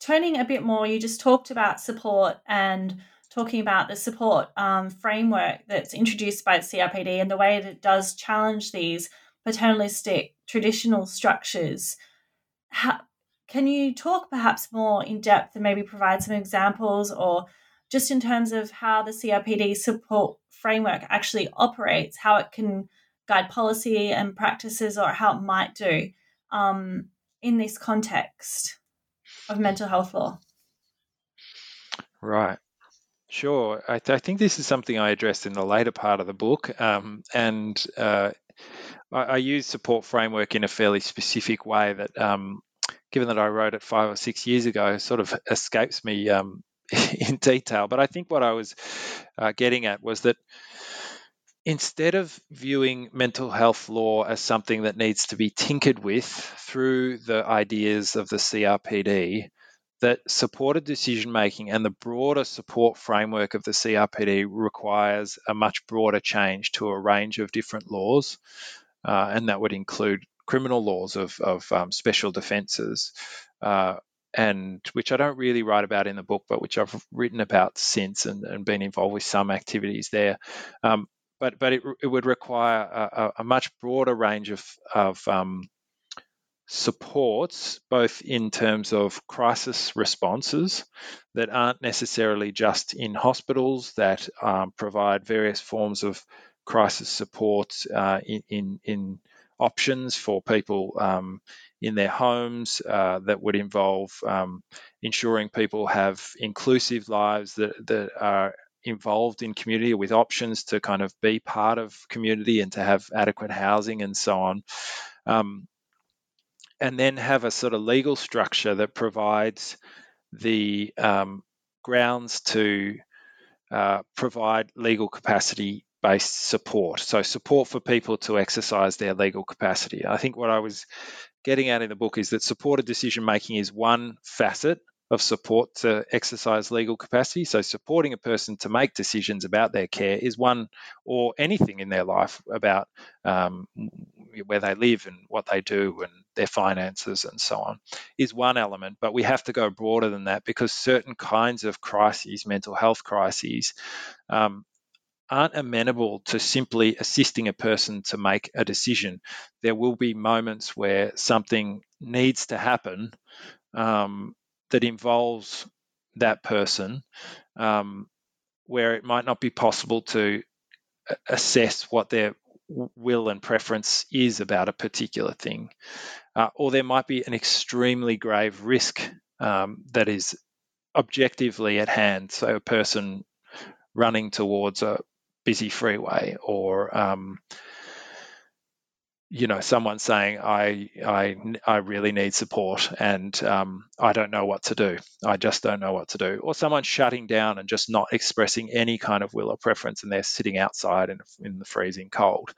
turning a bit more, you just talked about support and talking about the support um, framework that's introduced by the CRPD and the way that it does challenge these paternalistic traditional structures. How, can you talk perhaps more in depth and maybe provide some examples or just in terms of how the CRPD support framework actually operates, how it can guide policy and practices or how it might do um, in this context of mental health law? Right. Sure. I, th- I, think this is something I addressed in the later part of the book. Um, and uh, I, I, use support framework in a fairly specific way that, um, given that I wrote it five or six years ago, sort of escapes me um, in detail. But I think what I was uh, getting at was that instead of viewing mental health law as something that needs to be tinkered with through the ideas of the CRPD, that supported decision making and the broader support framework of the CRPD requires a much broader change to a range of different laws, uh, and that would include criminal laws of, of um, special defences, uh, and which I don't really write about in the book, but which I've written about since and, and been involved with some activities there. Um, but but it, it would require a, a, much broader range of, of um, supports, both in terms of crisis responses that aren't necessarily just in hospitals, that um, provide various forms of crisis support uh, in, in, in, options for people um, in their homes uh, that would involve um, ensuring people have inclusive lives that, that are involved in community with options to kind of be part of community and to have adequate housing and so on. Um, and then have a sort of legal structure that provides the um, grounds to uh, provide legal capacity based support. So, support for people to exercise their legal capacity. I think what I was getting at in the book is that supported decision making is one facet of support to exercise legal capacity. So, supporting a person to make decisions about their care is one, or anything in their life about um, where they live and what they do and their finances and so on, is one element. But we have to go broader than that because certain kinds of crises, mental health crises, um, aren't amenable to simply assisting a person to make a decision. There will be moments where something needs to happen um, that involves that person um, where it might not be possible to assess what their will and preference is about a particular thing. Uh, or there might be an extremely grave risk um, that is objectively at hand. So, a person running towards a busy freeway or um, you know someone saying I I I really need support and um, I don't know what to do. I just don't know what to do. Or someone shutting down and just not expressing any kind of will or preference, and they're sitting outside in, in the freezing cold.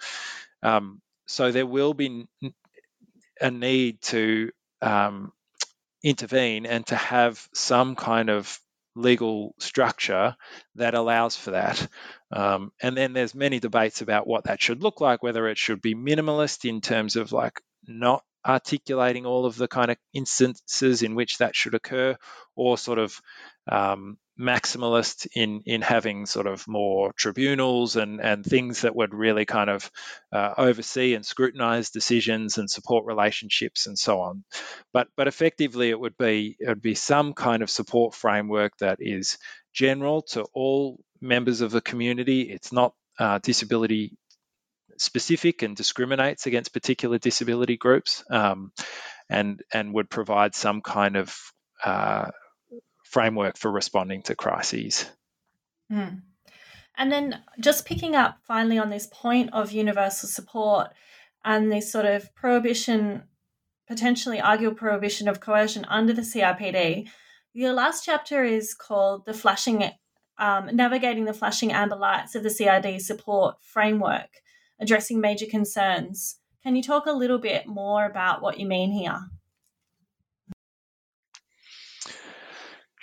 Um, so there will be a need to um, intervene and to have some kind of legal structure that allows for that. Um, and then there's many debates about what that should look like, whether it should be minimalist in terms of like not articulating all of the kind of instances in which that should occur, or sort of um, maximalist in in having sort of more tribunals and and things that would really kind of uh, oversee and scrutinize decisions and support relationships and so on. But but effectively, it would be it would be some kind of support framework that is general to all members of the community. It's not uh, disability specific and discriminates against particular disability groups, um, and and would provide some kind of uh, framework for responding to crises. Mm. And then just picking up finally on this point of universal support and this sort of prohibition, potentially arguable prohibition of coercion under the CRPD, your last chapter is called The Flashing, um, Navigating the Flashing Amber Lights of the CRPD Support Framework addressing major concerns. Can you talk a little bit more about what you mean here?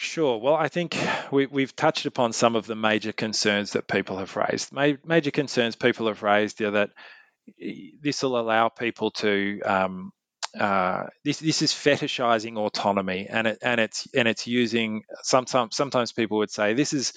Sure. Well, I think we, have touched upon some of the major concerns that people have raised. major concerns people have raised are that this will allow people to um, uh, this this is fetishizing autonomy, and it and it's and it's using sometimes sometimes people would say this is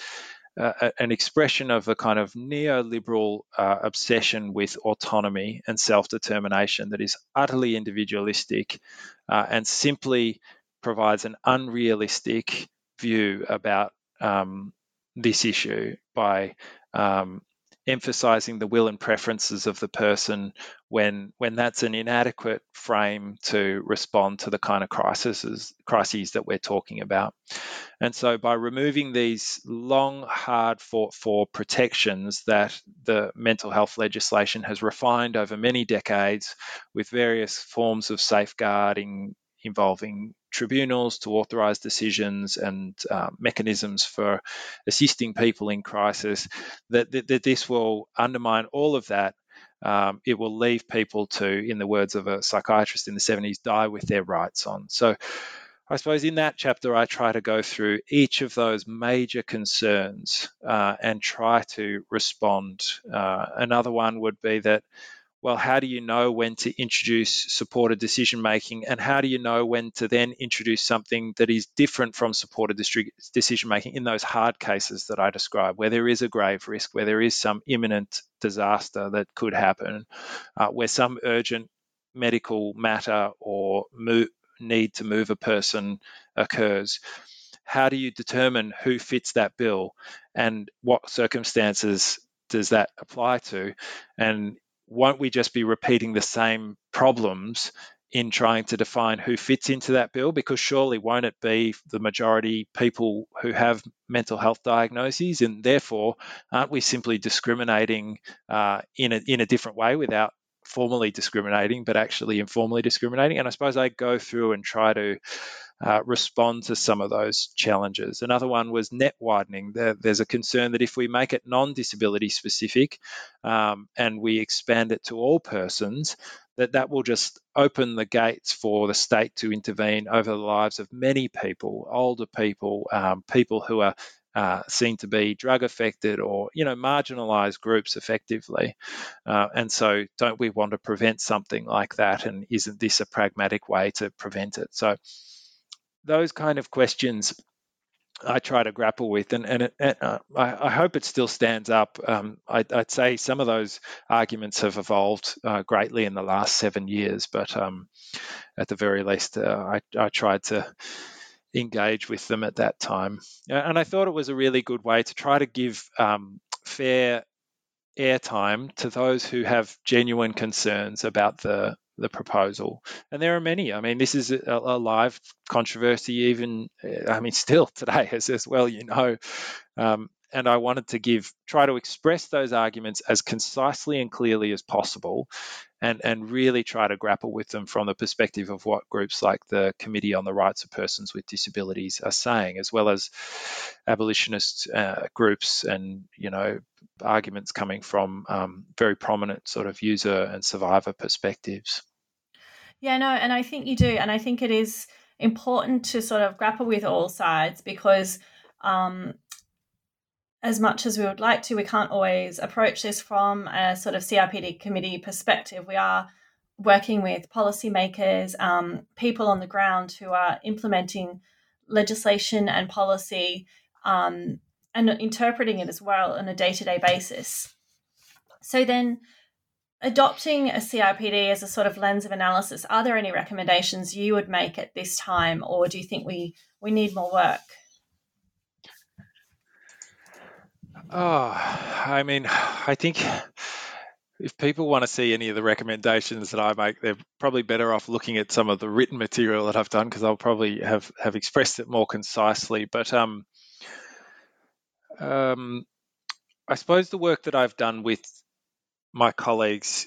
uh, an expression of a kind of neoliberal uh, obsession with autonomy and self determination that is utterly individualistic uh, and simply provides an unrealistic view about um, this issue by um, emphasizing the will and preferences of the person when when that's an inadequate frame to respond to the kind of crises crises that we're talking about. And so by removing these long hard fought for protections that the mental health legislation has refined over many decades with various forms of safeguarding involving tribunals to authorize decisions and uh, mechanisms for assisting people in crisis, that, that, that this will undermine all of that. Um, it will leave people to, in the words of a psychiatrist in the 70s, die with their rights on. So, I suppose in that chapter, I try to go through each of those major concerns uh, and try to respond. Uh, another one would be that well, how do you know when to introduce supported decision making? And how do you know when to then introduce something that is different from supported decision making in those hard cases that I described, where there is a grave risk, where there is some imminent disaster that could happen, uh, where some urgent medical matter or move, need to move a person occurs? How do you determine who fits that bill and what circumstances does that apply to? And won't we just be repeating the same problems in trying to define who fits into that bill? Because surely won't it be the majority people who have mental health diagnoses, and therefore aren't we simply discriminating uh, in a in a different way without formally discriminating, but actually informally discriminating? And I suppose I go through and try to uh, respond to some of those challenges. Another one was net widening. There, there's a concern that if we make it non disability specific um, and we expand it to all persons, that that will just open the gates for the state to intervene over the lives of many people, older people, um, people who are uh, seen to be drug affected or you know marginalized groups effectively uh, and so don't we want to prevent something like that and isn't this a pragmatic way to prevent it so those kind of questions I try to grapple with, and, and, it, uh, I, I, hope it still stands up. Um, I, would say some of those arguments have evolved uh, greatly in the last seven years, but um, at the very least, uh, I, I, tried to engage with them at that time. And I thought it was a really good way to try to give um, fair airtime to those who have genuine concerns about the the proposal. And there are many. I mean, this is a, a live controversy, even, uh, I mean, still today, as, as well, you know. Um, and I wanted to give, try to express those arguments as concisely and clearly as possible, and, and really try to grapple with them from the perspective of what groups like the Committee on the Rights of Persons with Disabilities are saying, as well as abolitionist uh, groups and, you know, arguments coming from um, very prominent sort of user and survivor perspectives. Yeah, no, and I think you do, and I think it is important to sort of grapple with all sides because um, as much as we would like to, we can't always approach this from a sort of CRPD committee perspective. We are working with policymakers, um, people on the ground who are implementing legislation and policy um, and interpreting it as well on a day to day basis. So, then adopting a CRPD as a sort of lens of analysis, are there any recommendations you would make at this time, or do you think we, we need more work? Oh, I mean, I think if people want to see any of the recommendations that I make, they're probably better off looking at some of the written material that I've done because I'll probably have have expressed it more concisely. But um, um, I suppose the work that I've done with my colleagues,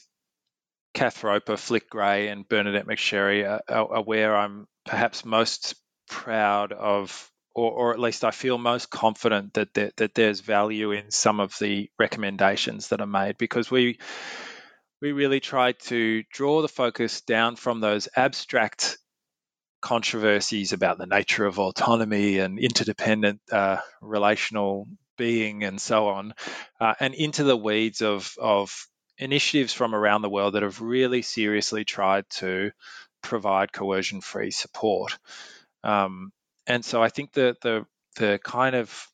Cath Roper, Flick Grey, and Bernadette McSherry, are, are where I'm perhaps most proud of or, or at least I feel most confident that there, that there's value in some of the recommendations that are made because we we really try to draw the focus down from those abstract controversies about the nature of autonomy and interdependent uh, relational being and so on, uh, and into the weeds of of initiatives from around the world that have really seriously tried to provide coercion-free support. Um, and so I think the the the kind of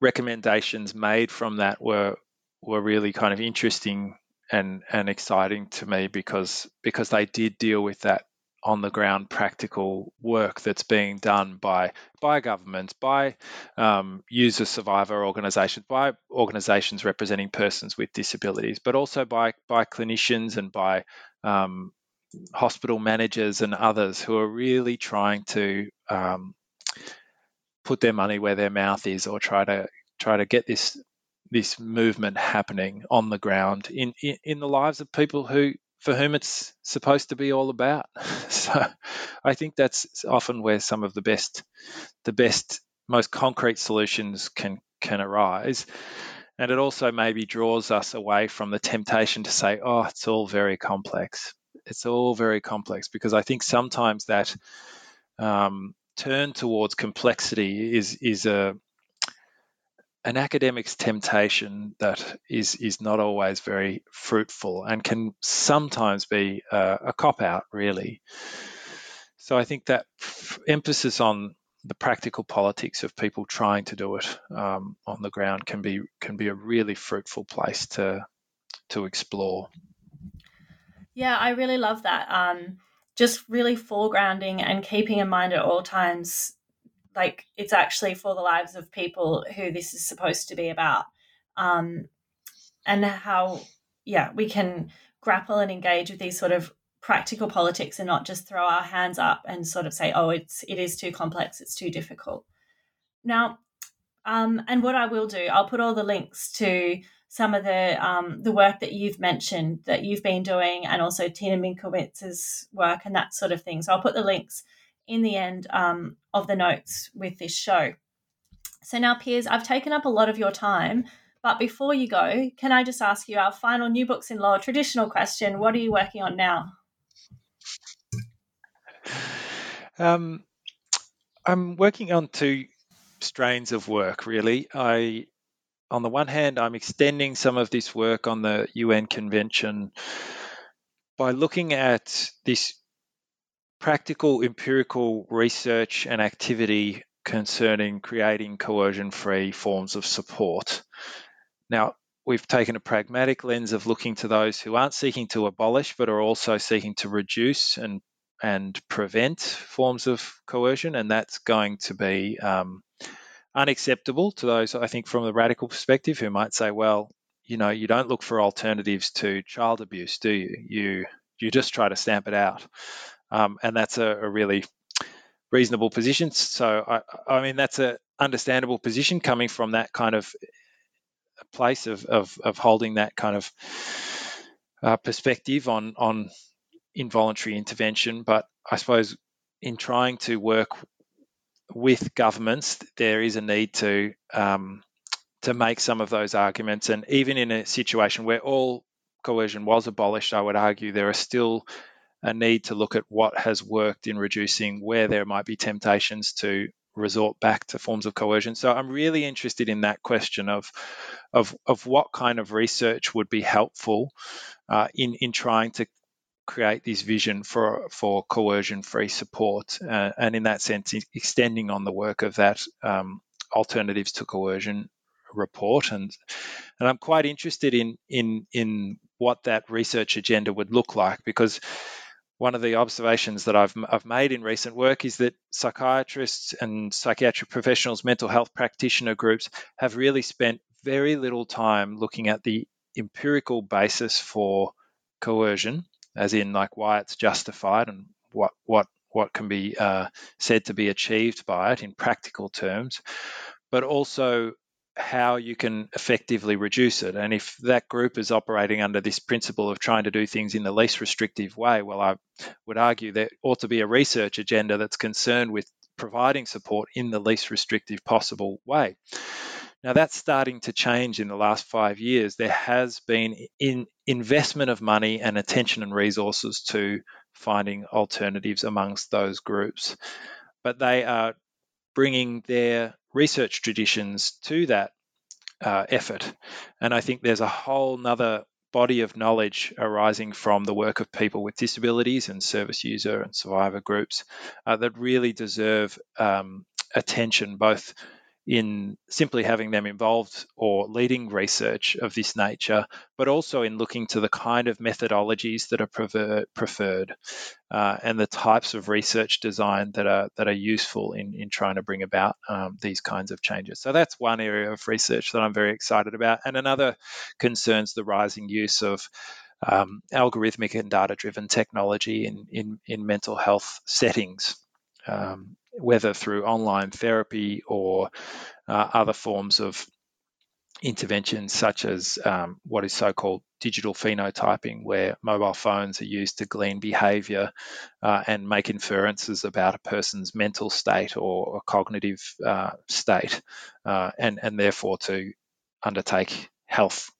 recommendations made from that were were really kind of interesting and and exciting to me because because they did deal with that on the ground practical work that's being done by by governments, by um, user survivor organisations, by organisations representing persons with disabilities, but also by by clinicians and by um, hospital managers and others who are really trying to um, put their money where their mouth is or try to try to get this this movement happening on the ground in, in, in the lives of people who for whom it's supposed to be all about. So I think that's often where some of the best the best most concrete solutions can can arise. And it also maybe draws us away from the temptation to say, oh, it's all very complex it's all very complex because I think sometimes that um, turn towards complexity is is a an academic's temptation that is is not always very fruitful and can sometimes be a, a cop out really. So I think that f- emphasis on the practical politics of people trying to do it um, on the ground can be can be a really fruitful place to to explore. Yeah, I really love that. Um, just really foregrounding and keeping in mind at all times, like it's actually for the lives of people who this is supposed to be about, um, and how yeah we can grapple and engage with these sort of practical politics and not just throw our hands up and sort of say, oh, it's it is too complex, it's too difficult. Now, um, and what I will do, I'll put all the links to some of the um, the work that you've mentioned that you've been doing, and also Tina Minkowitz's work and that sort of thing. So I'll put the links in the end um, of the notes with this show. So now, Piers, I've taken up a lot of your time, but before you go, can I just ask you our final new books in law traditional question? What are you working on now? Um, I'm working on two strains of work. Really, I on the one hand, I'm extending some of this work on the UN Convention by looking at this practical empirical research and activity concerning creating coercion free forms of support. Now, we've taken a pragmatic lens of looking to those who aren't seeking to abolish but are also seeking to reduce and and prevent forms of coercion, and that's going to be um, unacceptable to those, I think, from the radical perspective who might say, well, you know, you don't look for alternatives to child abuse, do you? You you just try to stamp it out, um, and that's a, a, really reasonable position. So I, I mean, that's a understandable position coming from that kind of place of of, of holding that kind of uh, perspective on on involuntary intervention. But I suppose in trying to work with governments, there is a need to um, to make some of those arguments. And even in a situation where all coercion was abolished, I would argue there are still a need to look at what has worked in reducing where there might be temptations to resort back to forms of coercion. So I'm really interested in that question of of of what kind of research would be helpful uh, in in trying to create this vision for for coercion free support, uh, and in that sense, extending on the work of that um, alternatives to coercion report. And and I'm quite interested in in in what that research agenda would look like because one of the observations that I've, I've made in recent work is that psychiatrists and psychiatric professionals, mental health practitioner groups have really spent very little time looking at the empirical basis for coercion, as in like why it's justified and what what what can be uh, said to be achieved by it in practical terms, but also how you can effectively reduce it. And if that group is operating under this principle of trying to do things in the least restrictive way, well, I would argue there ought to be a research agenda that's concerned with providing support in the least restrictive possible way. Now that's starting to change in the last five years. There has been in investment of money and attention and resources to finding alternatives amongst those groups, but they are bringing their research traditions to that uh, effort. And I think there's a whole nother body of knowledge arising from the work of people with disabilities and service user and survivor groups uh, that really deserve um, attention, both in simply having them involved or leading research of this nature, but also in looking to the kind of methodologies that are prefer, preferred uh, and the types of research design that are that are useful in, in trying to bring about um, these kinds of changes. So that's one area of research that I'm very excited about, and another concerns the rising use of um, algorithmic and data-driven technology in, in, in mental health settings. Um, whether through online therapy or uh, other forms of interventions, such as um, what is so called digital phenotyping, where mobile phones are used to glean behavior uh, and make inferences about a person's mental state or, cognitive uh, state, uh, and, and therefore to undertake health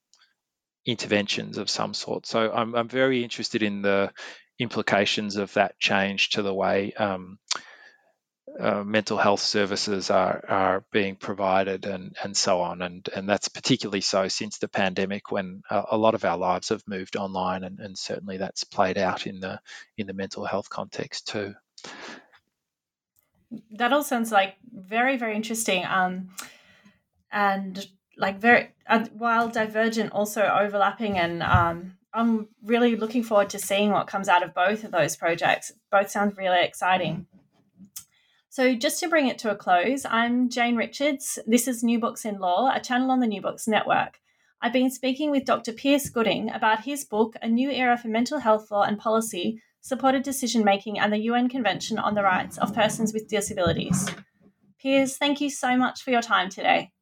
interventions of some sort. So I'm, I'm very interested in the implications of that change to the way um, uh, mental health services are are being provided and and so on. And and that's particularly so since the pandemic when a, a lot of our lives have moved online and, and certainly that's played out in the in the mental health context too. That all sounds like very very interesting um and like very uh, while divergent also overlapping and um i'm really looking forward to seeing what comes out of both of those projects. Both sound really exciting so, just to bring it to a close, I'm Jane Richards. This is New Books in Law, a channel on the New Books Network. I've been speaking with Dr. Piers Gooding about his book, A New Era for Mental Health Law and Policy Supported Decision Making and the UN Convention on the Rights of Persons with Disabilities. Piers, thank you so much for your time today.